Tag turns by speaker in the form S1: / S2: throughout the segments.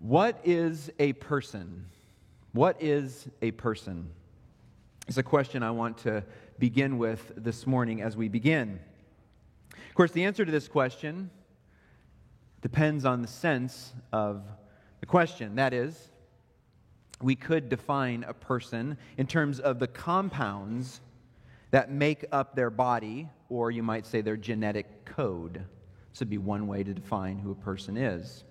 S1: What is a person? What is a person? It's a question I want to begin with this morning as we begin. Of course, the answer to this question depends on the sense of the question. That is, we could define a person in terms of the compounds that make up their body, or you might say their genetic code. This would be one way to define who a person is.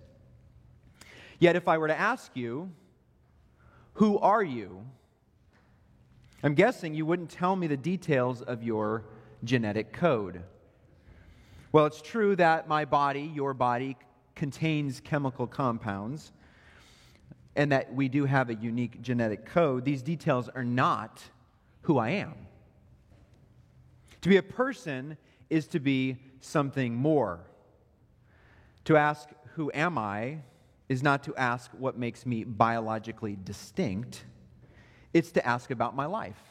S1: Yet, if I were to ask you, who are you? I'm guessing you wouldn't tell me the details of your genetic code. Well, it's true that my body, your body, contains chemical compounds and that we do have a unique genetic code. These details are not who I am. To be a person is to be something more. To ask, Who am I? Is not to ask what makes me biologically distinct, it's to ask about my life.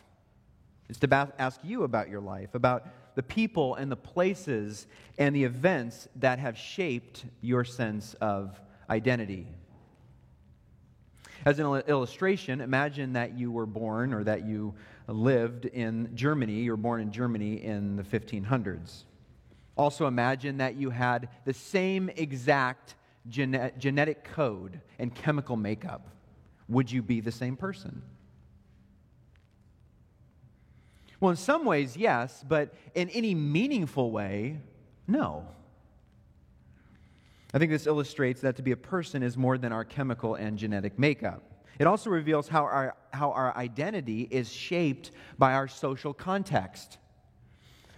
S1: It's to ba- ask you about your life, about the people and the places and the events that have shaped your sense of identity. As an illustration, imagine that you were born or that you lived in Germany. You were born in Germany in the 1500s. Also, imagine that you had the same exact gene- genetic code and chemical makeup, would you be the same person? Well, in some ways, yes, but in any meaningful way, no. I think this illustrates that to be a person is more than our chemical and genetic makeup. It also reveals how our, how our identity is shaped by our social context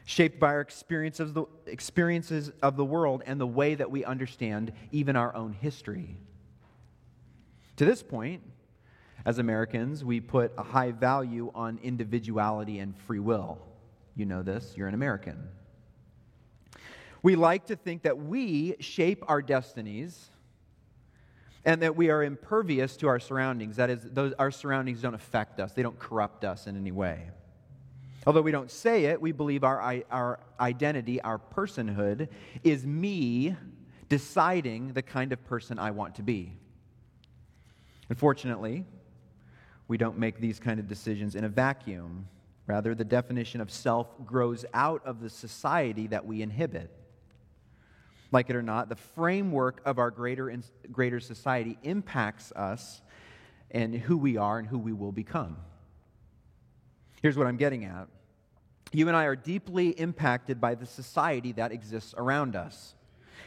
S1: shaped by our experience of the, experiences of the world and the way that we understand even our own history. To this point, as Americans, we put a high value on individuality and free will. You know this, you're an American. We like to think that we shape our destinies and that we are impervious to our surroundings. That is, those, our surroundings don't affect us, they don't corrupt us in any way. Although we don't say it, we believe our, our identity, our personhood, is me deciding the kind of person I want to be. Unfortunately, we don't make these kind of decisions in a vacuum. Rather, the definition of self grows out of the society that we inhibit. Like it or not, the framework of our greater, greater society impacts us and who we are and who we will become. Here's what I'm getting at you and I are deeply impacted by the society that exists around us.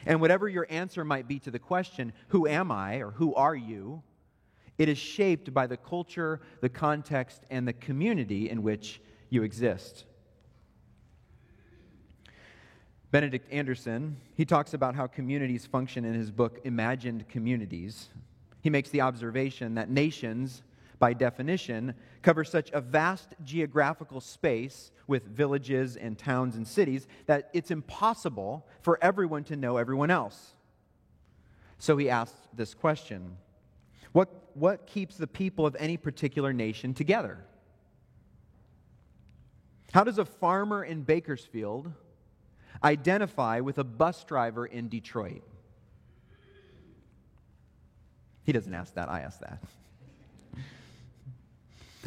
S1: And whatever your answer might be to the question, who am I or who are you, it is shaped by the culture, the context, and the community in which you exist. Benedict Anderson, he talks about how communities function in his book Imagined Communities. He makes the observation that nations by definition, cover such a vast geographical space with villages and towns and cities that it's impossible for everyone to know everyone else. So he asked this question what, what keeps the people of any particular nation together? How does a farmer in Bakersfield identify with a bus driver in Detroit? He doesn't ask that, I ask that.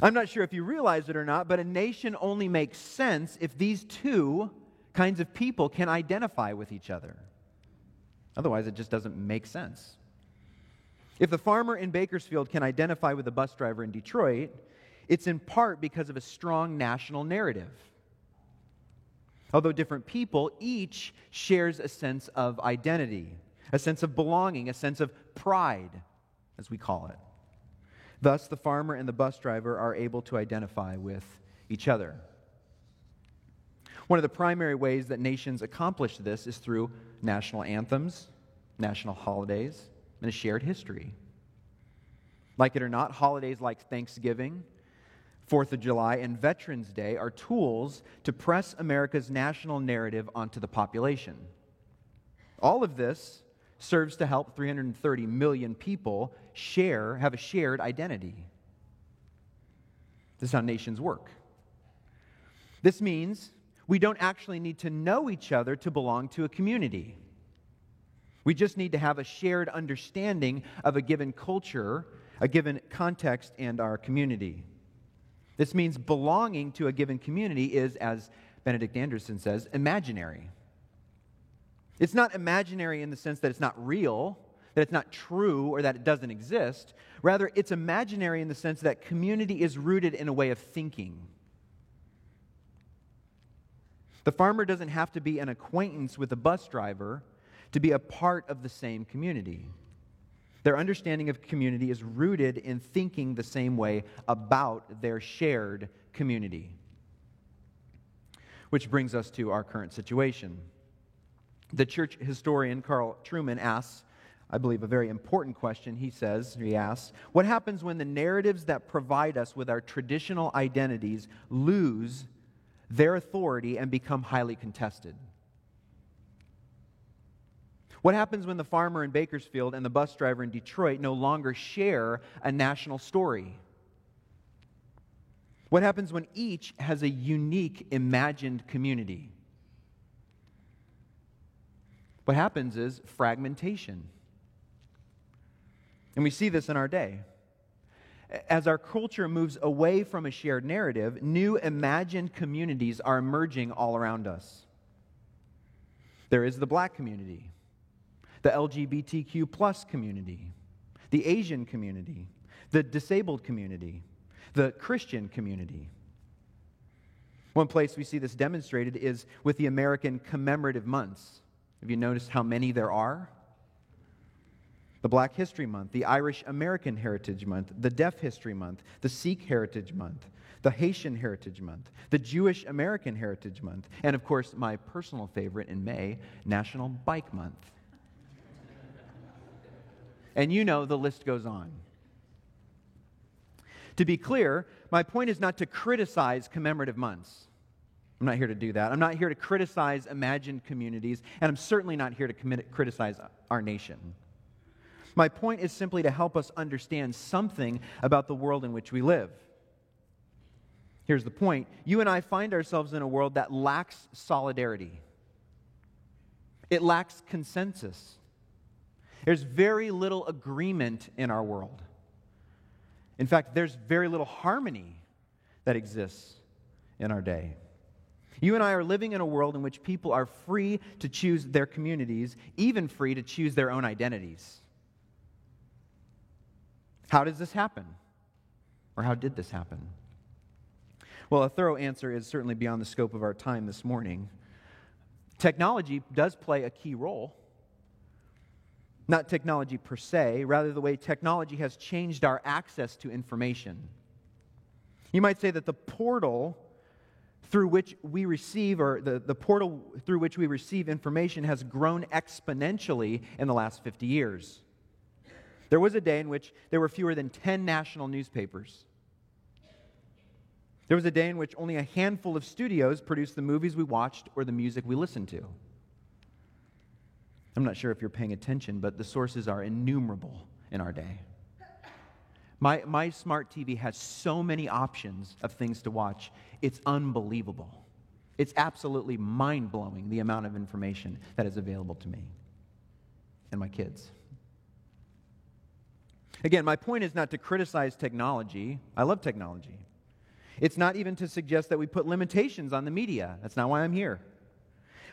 S1: I'm not sure if you realize it or not, but a nation only makes sense if these two kinds of people can identify with each other. Otherwise, it just doesn't make sense. If the farmer in Bakersfield can identify with the bus driver in Detroit, it's in part because of a strong national narrative. Although different people, each shares a sense of identity, a sense of belonging, a sense of pride, as we call it. Thus, the farmer and the bus driver are able to identify with each other. One of the primary ways that nations accomplish this is through national anthems, national holidays, and a shared history. Like it or not, holidays like Thanksgiving, Fourth of July, and Veterans Day are tools to press America's national narrative onto the population. All of this serves to help 330 million people share, have a shared identity. This is how nations work. This means we don't actually need to know each other to belong to a community. We just need to have a shared understanding of a given culture, a given context, and our community. This means belonging to a given community is, as Benedict Anderson says, imaginary. It's not imaginary in the sense that it's not real, that it's not true, or that it doesn't exist. Rather, it's imaginary in the sense that community is rooted in a way of thinking. The farmer doesn't have to be an acquaintance with the bus driver to be a part of the same community. Their understanding of community is rooted in thinking the same way about their shared community. Which brings us to our current situation. The church historian Carl Trueman asks, I believe, a very important question. He says, he asks, What happens when the narratives that provide us with our traditional identities lose their authority and become highly contested? What happens when the farmer in Bakersfield and the bus driver in Detroit no longer share a national story? What happens when each has a unique imagined community? What happens is fragmentation. And we see this in our day. As our culture moves away from a shared narrative, new imagined communities are emerging all around us. There is the black community, the LGBTQ plus community, the Asian community, the disabled community, the Christian community. One place we see this demonstrated is with the American commemorative months. Have you noticed how many there are? The Black History Month, the Irish American Heritage Month, the Deaf History Month, the Sikh Heritage Month, the Haitian Heritage Month, the Jewish American Heritage Month, and of course, my personal favorite in May, National Bike Month. and you know the list goes on. To be clear, my point is not to criticize commemorative months. I'm not here to do that. I'm not here to criticize imagined communities, and I'm certainly not here to commit, criticize our nation. My point is simply to help us understand something about the world in which we live. Here's the point you and I find ourselves in a world that lacks solidarity, it lacks consensus. There's very little agreement in our world. In fact, there's very little harmony that exists in our day. You and I are living in a world in which people are free to choose their communities, even free to choose their own identities. How does this happen? Or how did this happen? Well, a thorough answer is certainly beyond the scope of our time this morning. Technology does play a key role. Not technology per se, rather, the way technology has changed our access to information. You might say that the portal through which we receive, or the, the portal through which we receive information, has grown exponentially in the last 50 years. There was a day in which there were fewer than 10 national newspapers. There was a day in which only a handful of studios produced the movies we watched or the music we listened to. I'm not sure if you're paying attention, but the sources are innumerable in our day. My, my smart TV has so many options of things to watch, it's unbelievable. It's absolutely mind blowing the amount of information that is available to me and my kids. Again, my point is not to criticize technology. I love technology. It's not even to suggest that we put limitations on the media. That's not why I'm here.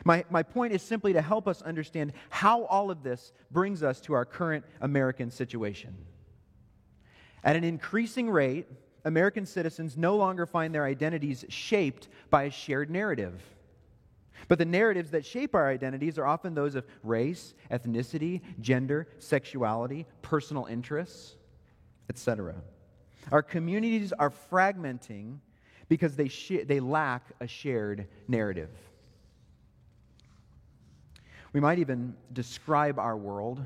S1: My, my point is simply to help us understand how all of this brings us to our current American situation. At an increasing rate, American citizens no longer find their identities shaped by a shared narrative. But the narratives that shape our identities are often those of race, ethnicity, gender, sexuality, personal interests, etc. Our communities are fragmenting because they, sh- they lack a shared narrative. We might even describe our world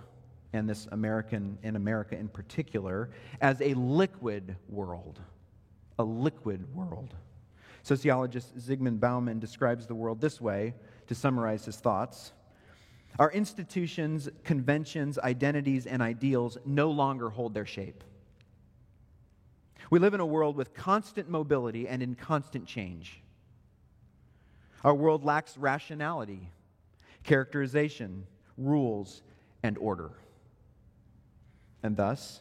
S1: and this American in America in particular as a liquid world. A liquid world. Sociologist Zygmunt Bauman describes the world this way to summarize his thoughts. Our institutions, conventions, identities, and ideals no longer hold their shape. We live in a world with constant mobility and in constant change. Our world lacks rationality, characterization, rules, and order. And thus,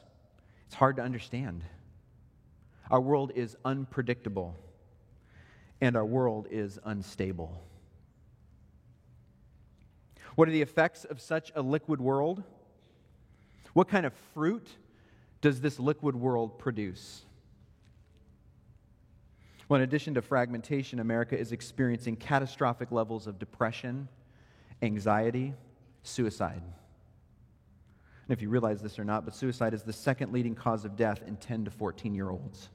S1: it's hard to understand. Our world is unpredictable, and our world is unstable. What are the effects of such a liquid world? What kind of fruit does this liquid world produce? Well, in addition to fragmentation, America is experiencing catastrophic levels of depression, anxiety, suicide. And if you realize this or not, but suicide is the second leading cause of death in 10 to 14 year olds.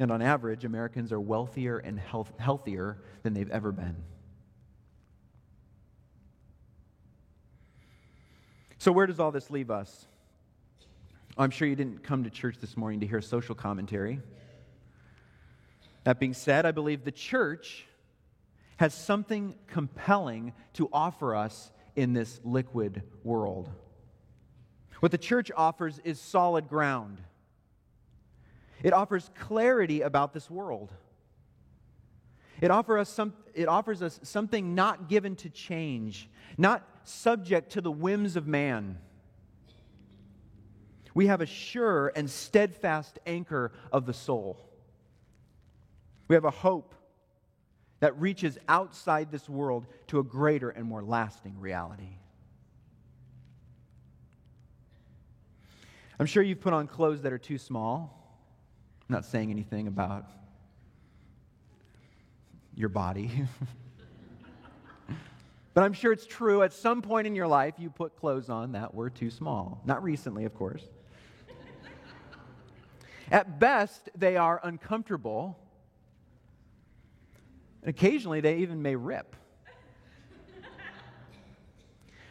S1: And on average, Americans are wealthier and health, healthier than they've ever been. So, where does all this leave us? I'm sure you didn't come to church this morning to hear social commentary. That being said, I believe the church has something compelling to offer us in this liquid world. What the church offers is solid ground, it offers clarity about this world. It, offer us some, it offers us something not given to change, not subject to the whims of man. We have a sure and steadfast anchor of the soul. We have a hope that reaches outside this world to a greater and more lasting reality. I'm sure you've put on clothes that are too small. I'm not saying anything about your body. but I'm sure it's true at some point in your life you put clothes on that were too small. Not recently, of course. at best, they are uncomfortable and occasionally, they even may rip.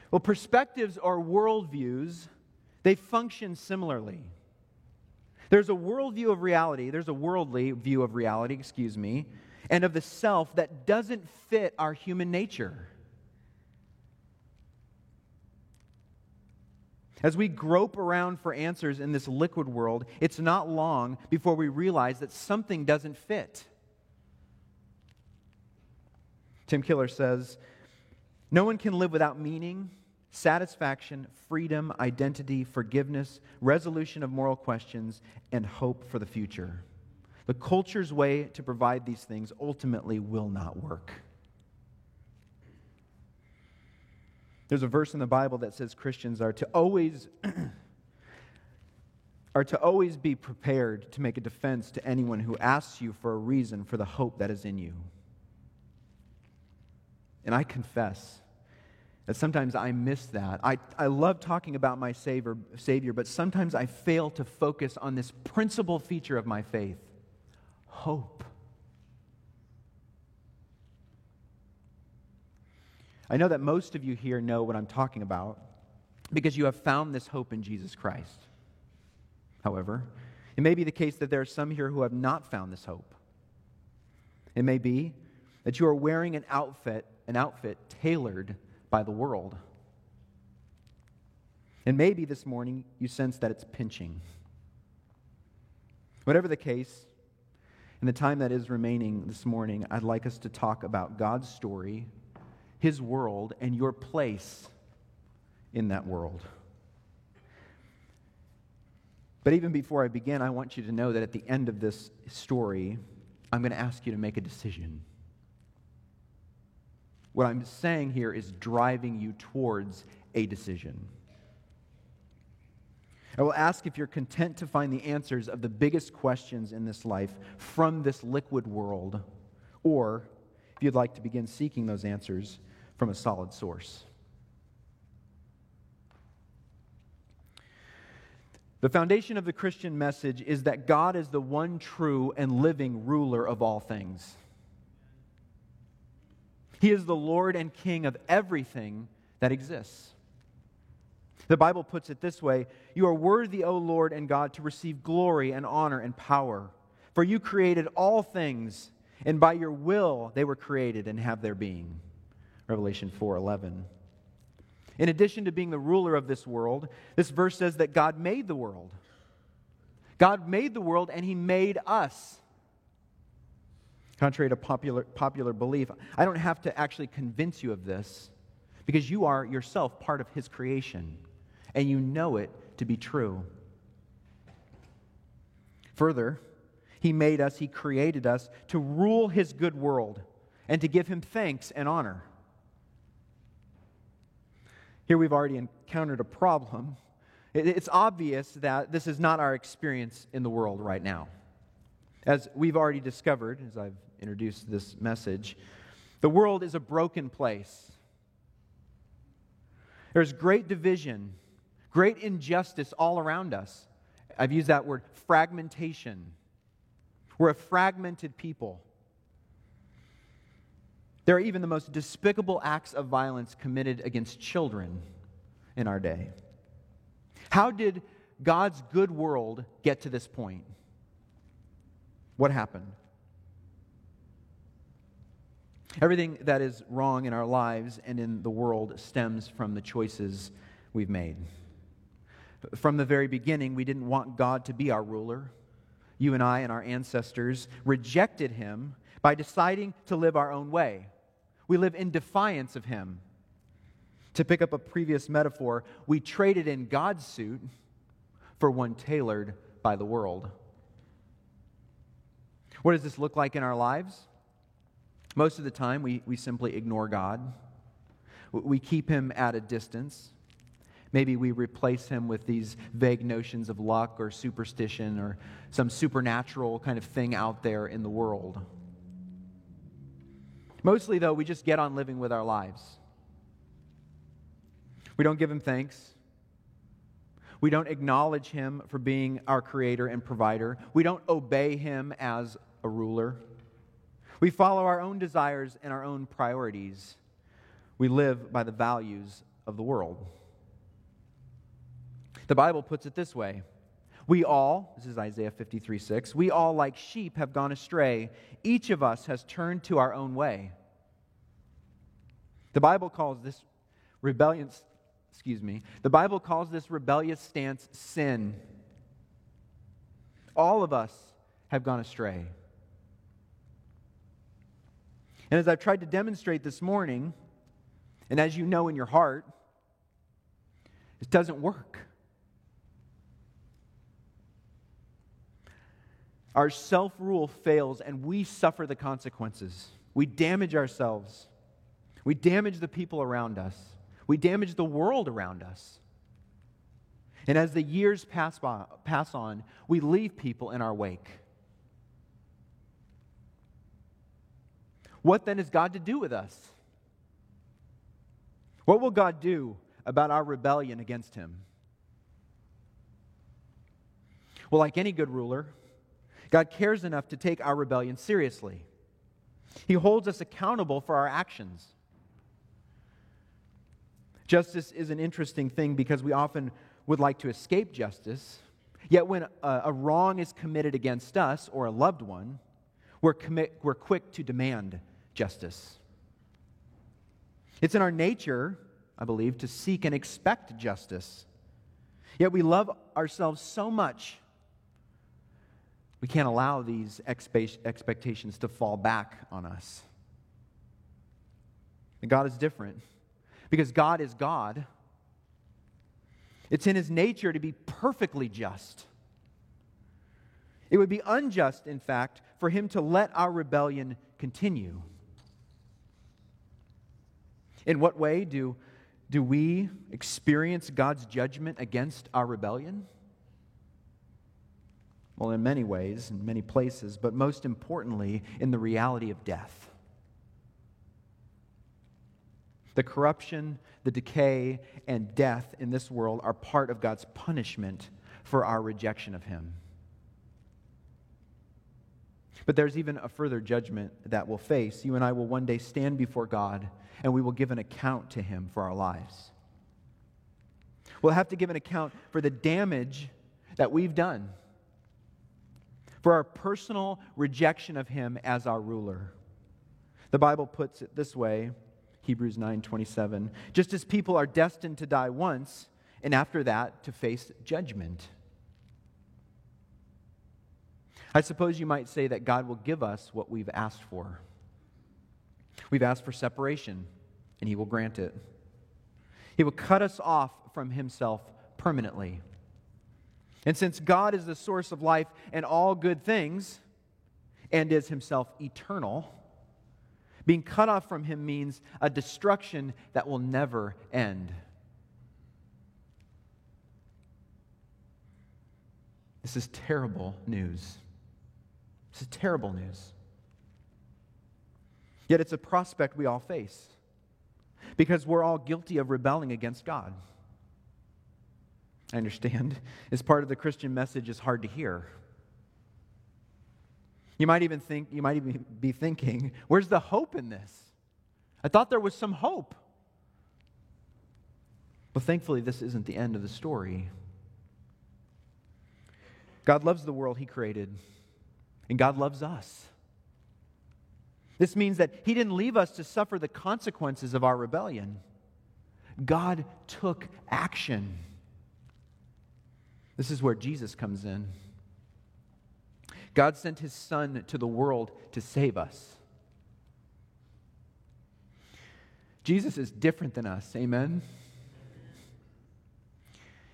S1: well, perspectives or worldviews, they function similarly. There's a worldview of reality, there's a worldly view of reality, excuse me, and of the self that doesn't fit our human nature. As we grope around for answers in this liquid world, it's not long before we realize that something doesn't fit. Tim Keller says No one can live without meaning, satisfaction, freedom, identity, forgiveness, resolution of moral questions, and hope for the future. The culture's way to provide these things ultimately will not work. There's a verse in the Bible that says Christians are to always are to always be prepared to make a defense to anyone who asks you for a reason for the hope that is in you. And I confess that sometimes I miss that. I, I love talking about my savior, savior, but sometimes I fail to focus on this principal feature of my faith hope. I know that most of you here know what I'm talking about because you have found this hope in Jesus Christ. However, it may be the case that there are some here who have not found this hope. It may be that you are wearing an outfit an outfit tailored by the world. And maybe this morning you sense that it's pinching. Whatever the case, in the time that is remaining this morning, I'd like us to talk about God's story, His world, and your place in that world. But even before I begin, I want you to know that at the end of this story, I'm going to ask you to make a decision. What I'm saying here is driving you towards a decision. I will ask if you're content to find the answers of the biggest questions in this life from this liquid world, or if you'd like to begin seeking those answers from a solid source. The foundation of the Christian message is that God is the one true and living ruler of all things. He is the Lord and King of everything that exists. The Bible puts it this way You are worthy, O Lord and God, to receive glory and honor and power. For you created all things, and by your will they were created and have their being. Revelation 4:11. In addition to being the ruler of this world, this verse says that God made the world. God made the world and he made us. Contrary to popular, popular belief, I don't have to actually convince you of this because you are yourself part of His creation and you know it to be true. Further, He made us, He created us to rule His good world and to give Him thanks and honor. Here we've already encountered a problem. It's obvious that this is not our experience in the world right now. As we've already discovered, as I've introduced this message, the world is a broken place. There's great division, great injustice all around us. I've used that word fragmentation. We're a fragmented people. There are even the most despicable acts of violence committed against children in our day. How did God's good world get to this point? What happened? Everything that is wrong in our lives and in the world stems from the choices we've made. From the very beginning, we didn't want God to be our ruler. You and I and our ancestors rejected him by deciding to live our own way. We live in defiance of Him. To pick up a previous metaphor, we traded in God's suit for one tailored by the world. What does this look like in our lives? Most of the time, we, we simply ignore God. We keep Him at a distance. Maybe we replace Him with these vague notions of luck or superstition or some supernatural kind of thing out there in the world. Mostly, though, we just get on living with our lives. We don't give him thanks. We don't acknowledge him for being our creator and provider. We don't obey him as a ruler. We follow our own desires and our own priorities. We live by the values of the world. The Bible puts it this way We all, this is Isaiah 53 6, we all, like sheep, have gone astray. Each of us has turned to our own way. The Bible calls this rebellion, excuse me, the Bible calls this rebellious stance sin. All of us have gone astray. And as I've tried to demonstrate this morning, and as you know in your heart, it doesn't work. Our self rule fails and we suffer the consequences. We damage ourselves. We damage the people around us. We damage the world around us. And as the years pass, by, pass on, we leave people in our wake. What then is God to do with us? What will God do about our rebellion against Him? Well, like any good ruler, God cares enough to take our rebellion seriously. He holds us accountable for our actions. Justice is an interesting thing because we often would like to escape justice. Yet, when a, a wrong is committed against us or a loved one, we're, commit, we're quick to demand justice. It's in our nature, I believe, to seek and expect justice. Yet we love ourselves so much, we can't allow these expectations to fall back on us. And God is different because God is God. It's in his nature to be perfectly just. It would be unjust, in fact, for him to let our rebellion continue. In what way do, do we experience God's judgment against our rebellion? Well, in many ways, in many places, but most importantly, in the reality of death. The corruption, the decay, and death in this world are part of God's punishment for our rejection of Him. But there's even a further judgment that we'll face. You and I will one day stand before God, and we will give an account to Him for our lives. We'll have to give an account for the damage that we've done, for our personal rejection of Him as our ruler. The Bible puts it this way Hebrews 9:27. Just as people are destined to die once and after that to face judgment. I suppose you might say that God will give us what we've asked for. We've asked for separation, and He will grant it. He will cut us off from himself permanently. And since God is the source of life and all good things, and is himself eternal, being cut off from him means a destruction that will never end. This is terrible news. Is terrible news. Yet it's a prospect we all face because we're all guilty of rebelling against God. I understand. As part of the Christian message is hard to hear. You might even think, you might even be thinking, where's the hope in this? I thought there was some hope. But thankfully, this isn't the end of the story. God loves the world He created, and God loves us. This means that He didn't leave us to suffer the consequences of our rebellion. God took action. This is where Jesus comes in. God sent His Son to the world to save us. Jesus is different than us. Amen?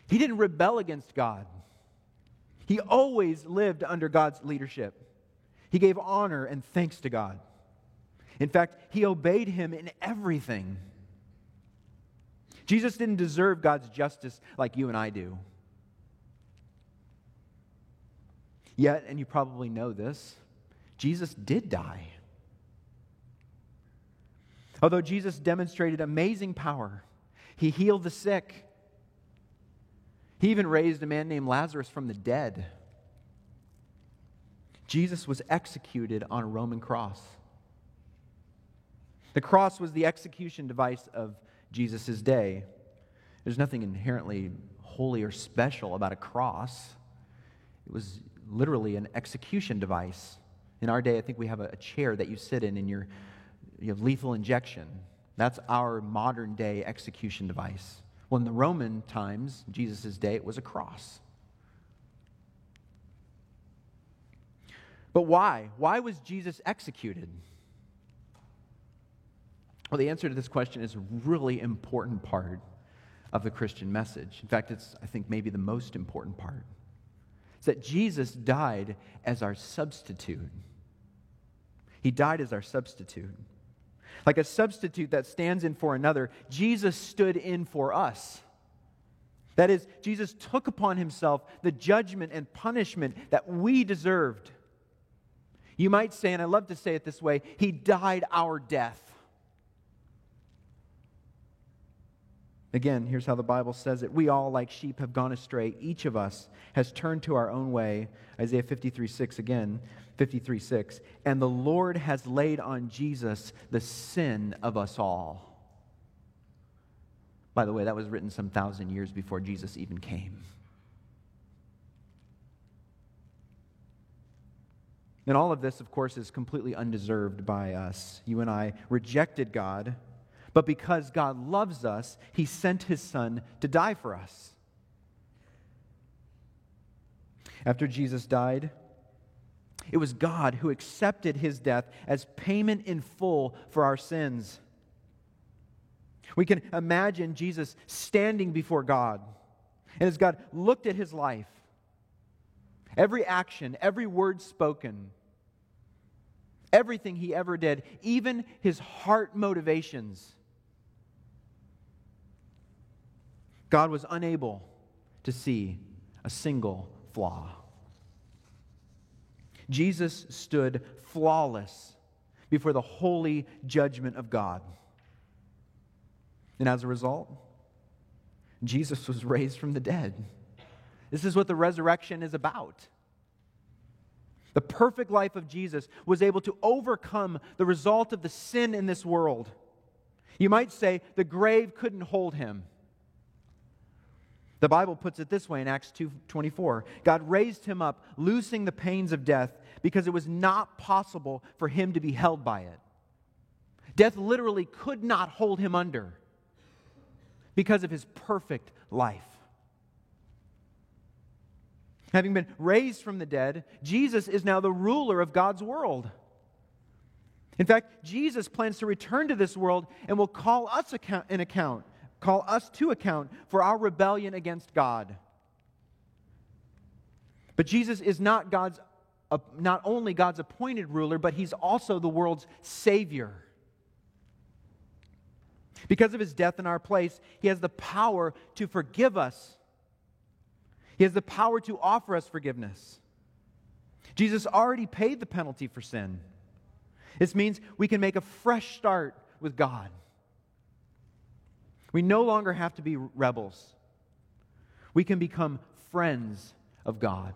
S1: He didn't rebel against God. He always lived under God's leadership. He gave honor and thanks to God. In fact, he obeyed him in everything. Jesus didn't deserve God's justice like you and I do. Yet, and you probably know this, Jesus did die. Although Jesus demonstrated amazing power, he healed the sick, he even raised a man named Lazarus from the dead. Jesus was executed on a Roman cross. The cross was the execution device of Jesus' day. There's nothing inherently holy or special about a cross. It was literally an execution device. In our day, I think we have a, chair that you sit in and you're, you have lethal injection. That's our modern day execution device. Well, in the Roman times, Jesus' day, it was a cross. But why? Why was Jesus executed? Well, the answer to this question is a really important part of the Christian message. In fact, it's, I think, maybe the most important part. It's that Jesus died as our substitute. He died as our substitute. Like a substitute that stands in for another, Jesus stood in for us. That is, Jesus took upon himself the judgment and punishment that we deserved. You might say, and I love to say it this way, he died our death. Again, here's how the Bible says it. We all, like sheep, have gone astray. Each of us has turned to our own way. Isaiah 53 6 again, 53 6. And the Lord has laid on Jesus the sin of us all. By the way, that was written some thousand years before Jesus even came. And all of this, of course, is completely undeserved by us. You and I rejected God but because God loves us, he sent his son to die for us. After Jesus died, it was God who accepted his death as payment in full for our sins. We can imagine Jesus standing before God. And as God looked at his life, every action, every word spoken, everything he ever did, even his heart motivations, God was unable to see a single flaw. Jesus stood flawless before the holy judgment of God. And as a result, Jesus was raised from the dead. This is what the resurrection is about. The perfect life of Jesus was able to overcome the result of the sin in this world. You might say the grave couldn't hold him. The Bible puts it this way in Acts 2:24. God raised him up, loosing the pains of death because it was not possible for him to be held by it. Death literally could not hold him under because of his perfect life. Having been raised from the dead, Jesus is now the ruler of God's world. In fact, Jesus plans to return to this world and will call us account, an account call us to account for our rebellion against God. But Jesus is not God's uh, not only God's appointed ruler, but he's also the world's savior. Because of his death in our place, he has the power to forgive us. He has the power to offer us forgiveness. Jesus already paid the penalty for sin. This means we can make a fresh start with God. We no longer have to be rebels. We can become friends of God.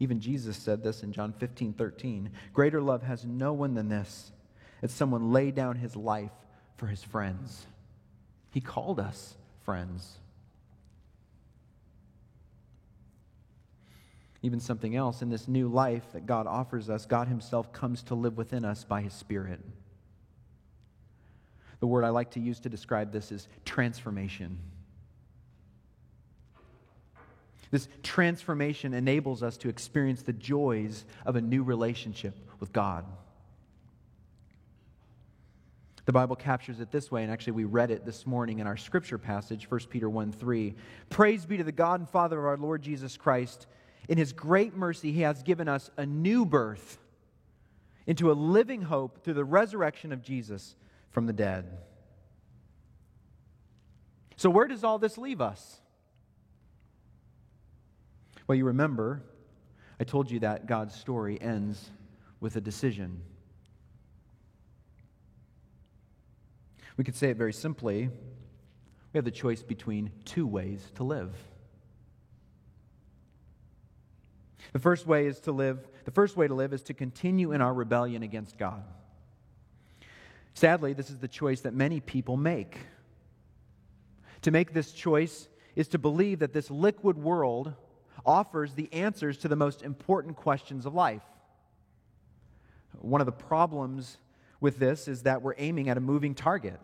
S1: Even Jesus said this in John 15, 13. Greater love has no one than this, that someone lay down his life for his friends. He called us friends. Even something else, in this new life that God offers us, God Himself comes to live within us by His Spirit. The word I like to use to describe this is transformation. This transformation enables us to experience the joys of a new relationship with God. The Bible captures it this way, and actually we read it this morning in our scripture passage, 1 Peter 1 3. Praise be to the God and Father of our Lord Jesus Christ. In his great mercy, he has given us a new birth into a living hope through the resurrection of Jesus from the dead. So, where does all this leave us? Well, you remember, I told you that God's story ends with a decision. We could say it very simply we have the choice between two ways to live. The first way is to live, the first way to live is to continue in our rebellion against God. Sadly, this is the choice that many people make. To make this choice is to believe that this liquid world offers the answers to the most important questions of life. One of the problems with this is that we're aiming at a moving target.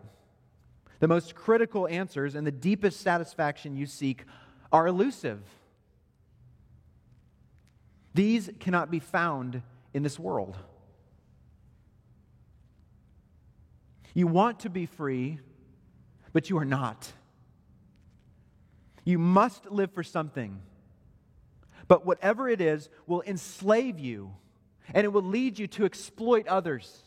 S1: The most critical answers and the deepest satisfaction you seek are elusive. These cannot be found in this world. You want to be free, but you are not. You must live for something. But whatever it is will enslave you and it will lead you to exploit others.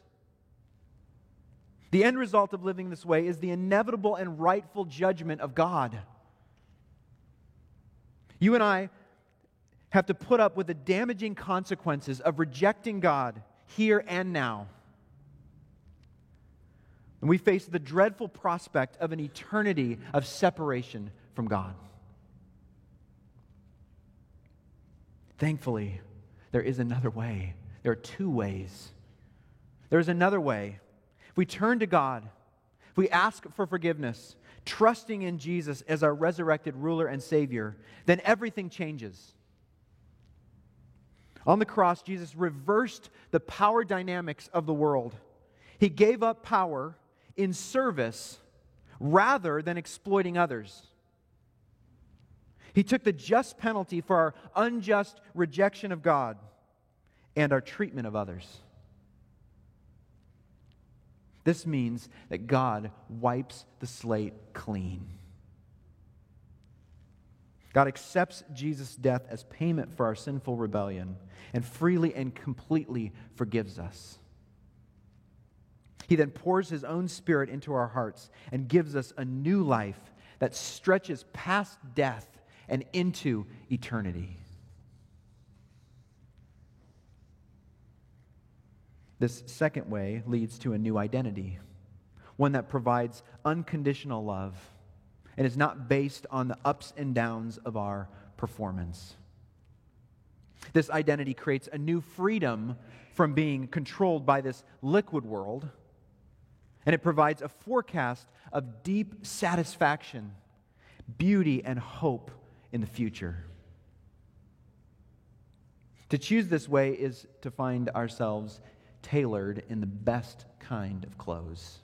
S1: The end result of living this way is the inevitable and rightful judgment of God. You and I have to put up with the damaging consequences of rejecting God here and now. And we face the dreadful prospect of an eternity of separation from God. Thankfully, there is another way. There are two ways. There is another way. If we turn to God, if we ask for forgiveness, trusting in Jesus as our resurrected ruler and Savior, then everything changes. On the cross, Jesus reversed the power dynamics of the world. He gave up power in service rather than exploiting others. He took the just penalty for our unjust rejection of God and our treatment of others. This means that God wipes the slate clean. God accepts Jesus' death as payment for our sinful rebellion and freely and completely forgives us. He then pours his own spirit into our hearts and gives us a new life that stretches past death and into eternity. This second way leads to a new identity, one that provides unconditional love and is not based on the ups and downs of our performance. This identity creates a new freedom from being controlled by this liquid world, and it provides a forecast of deep satisfaction, beauty, and hope in the future. To choose this way is to find ourselves tailored in the best kind of clothes.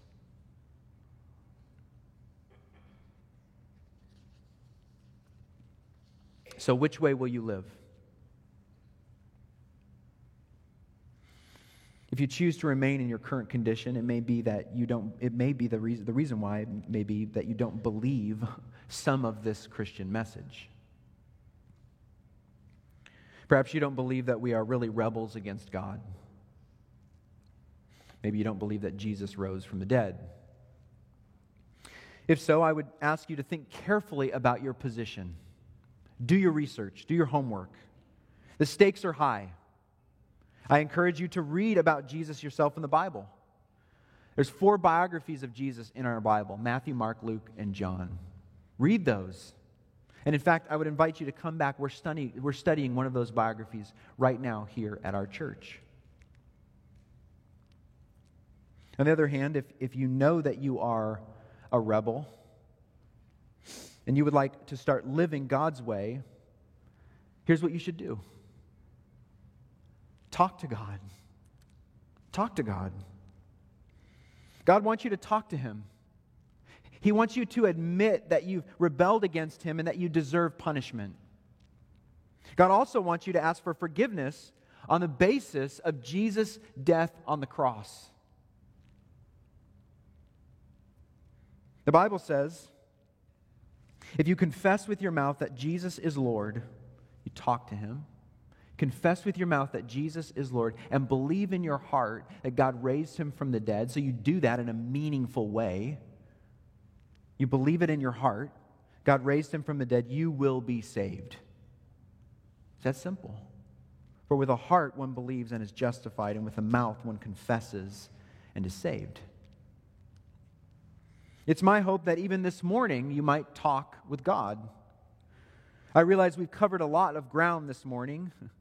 S1: So, which way will you live? If you choose to remain in your current condition, it may be that you don't, it may be the reason, the reason why may be that you don't believe some of this Christian message. Perhaps you don't believe that we are really rebels against God. Maybe you don't believe that Jesus rose from the dead. If so, I would ask you to think carefully about your position. Do your research, do your homework. The stakes are high. I encourage you to read about Jesus yourself in the Bible. There's four biographies of Jesus in our Bible Matthew, Mark, Luke, and John. Read those. And in fact, I would invite you to come back. We're, study, we're studying one of those biographies right now here at our church. On the other hand, if, if you know that you are a rebel and you would like to start living God's way, here's what you should do talk to God. Talk to God. God wants you to talk to Him. He wants you to admit that you've rebelled against Him and that you deserve punishment. God also wants you to ask for forgiveness on the basis of Jesus' death on the cross. The Bible says if you confess with your mouth that Jesus is Lord, you talk to Him. Confess with your mouth that Jesus is Lord and believe in your heart that God raised him from the dead. So you do that in a meaningful way. You believe it in your heart. God raised him from the dead. You will be saved. It's that simple. For with a heart one believes and is justified, and with a mouth one confesses and is saved. It's my hope that even this morning you might talk with God. I realize we've covered a lot of ground this morning.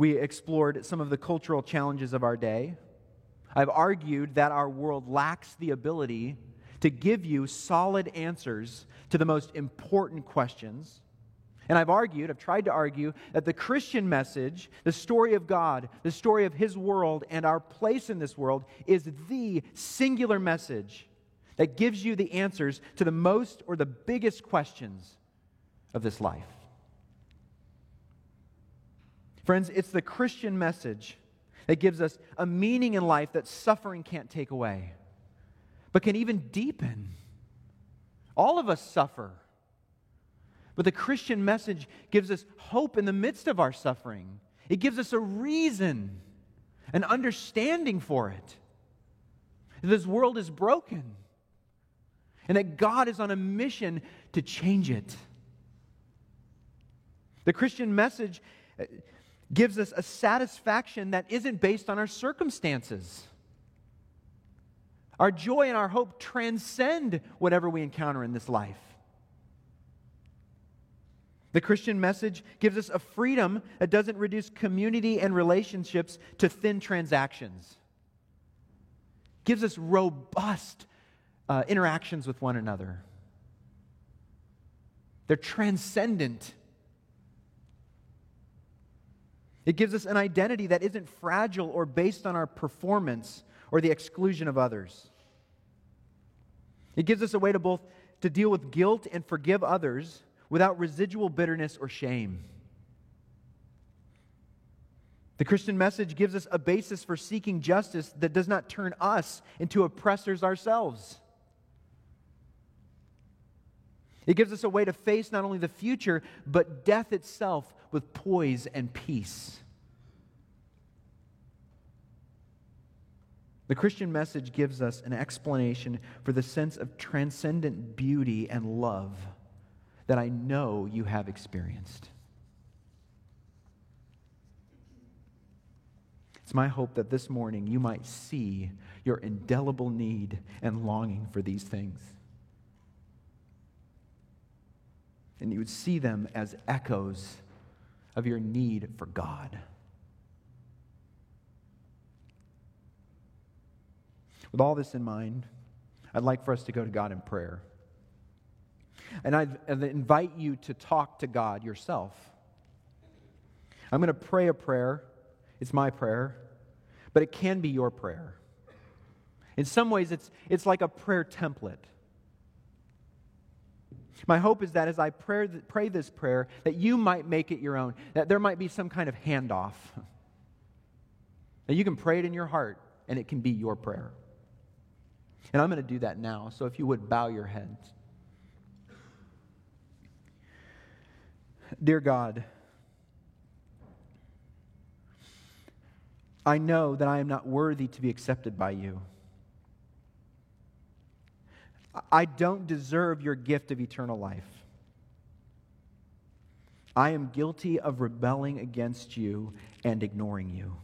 S1: We explored some of the cultural challenges of our day. I've argued that our world lacks the ability to give you solid answers to the most important questions. And I've argued, I've tried to argue, that the Christian message, the story of God, the story of His world, and our place in this world is the singular message that gives you the answers to the most or the biggest questions of this life. Friends, it's the Christian message that gives us a meaning in life that suffering can't take away, but can even deepen. All of us suffer. But the Christian message gives us hope in the midst of our suffering. It gives us a reason, an understanding for it. This world is broken, and that God is on a mission to change it. The Christian message gives us a satisfaction that isn't based on our circumstances. Our joy and our hope transcend whatever we encounter in this life. The Christian message gives us a freedom that doesn't reduce community and relationships to thin transactions. Gives us robust uh, interactions with one another. They're transcendent it gives us an identity that isn't fragile or based on our performance or the exclusion of others. It gives us a way to both to deal with guilt and forgive others without residual bitterness or shame. The Christian message gives us a basis for seeking justice that does not turn us into oppressors ourselves. It gives us a way to face not only the future, but death itself with poise and peace. The Christian message gives us an explanation for the sense of transcendent beauty and love that I know you have experienced. It's my hope that this morning you might see your indelible need and longing for these things. And you would see them as echoes of your need for God. With all this in mind, I'd like for us to go to God in prayer. And I'd invite you to talk to God yourself. I'm going to pray a prayer. It's my prayer, but it can be your prayer. In some ways, it's, it's like a prayer template. My hope is that as I pray, pray this prayer, that you might make it your own, that there might be some kind of handoff. That you can pray it in your heart and it can be your prayer. And I'm going to do that now. So if you would bow your heads. Dear God, I know that I am not worthy to be accepted by you. I don't deserve your gift of eternal life. I am guilty of rebelling against you and ignoring you.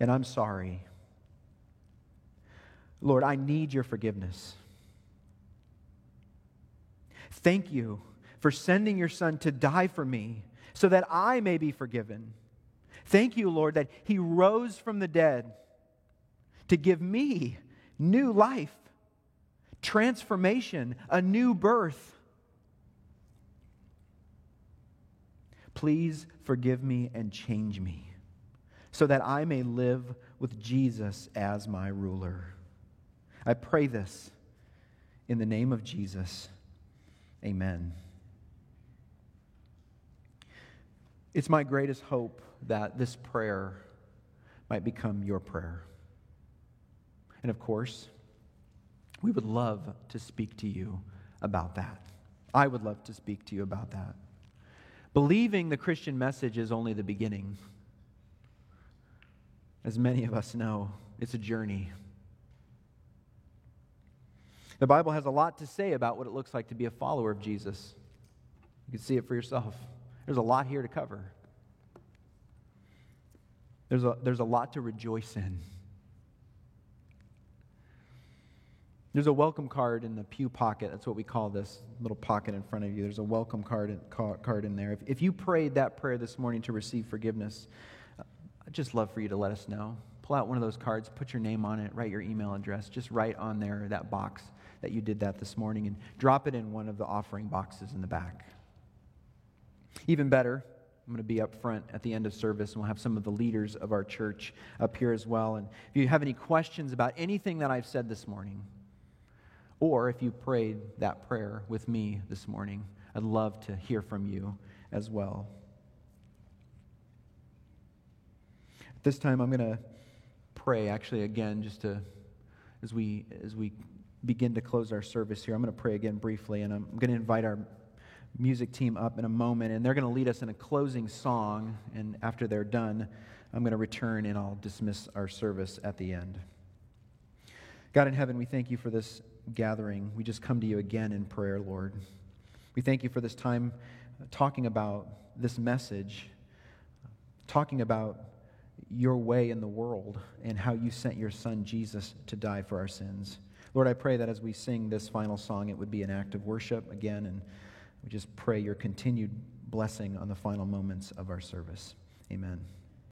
S1: And I'm sorry. Lord, I need your forgiveness. Thank you for sending your Son to die for me so that I may be forgiven. Thank you, Lord, that He rose from the dead to give me new life, transformation, a new birth. Please forgive me and change me so that I may live with Jesus as my ruler. I pray this in the name of Jesus. Amen. It's my greatest hope that this prayer might become your prayer. And of course, we would love to speak to you about that. I would love to speak to you about that. Believing the Christian message is only the beginning. As many of us know, it's a journey. The Bible has a lot to say about what it looks like to be a follower of Jesus. You can see it for yourself. There's a lot here to cover. There's a, there's a lot to rejoice in. There's a welcome card in the pew pocket. That's what we call this little pocket in front of you. There's a welcome card, card in there. If, if you prayed that prayer this morning to receive forgiveness, uh, I'd just love for you to let us know. Pull out one of those cards, put your name on it, write your email address, just write on there that box that you did that this morning, and drop it in one of the offering boxes in the back. Even better, I'm going to be up front at the end of service, and we'll have some of the leaders of our church up here as well. And if you have any questions about anything that I've said this morning, or if you prayed that prayer with me this morning, I'd love to hear from you as well. At This time I'm going to pray actually again just to as we as we begin to close our service here. I'm going to pray again briefly and I'm going to invite our music team up in a moment and they're going to lead us in a closing song and after they're done I'm going to return and I'll dismiss our service at the end. God in heaven, we thank you for this gathering. We just come to you again in prayer, Lord. We thank you for this time talking about this message, talking about your way in the world and how you sent your son Jesus to die for our sins. Lord, I pray that as we sing this final song, it would be an act of worship again, and we just pray your continued blessing on the final moments of our service. Amen.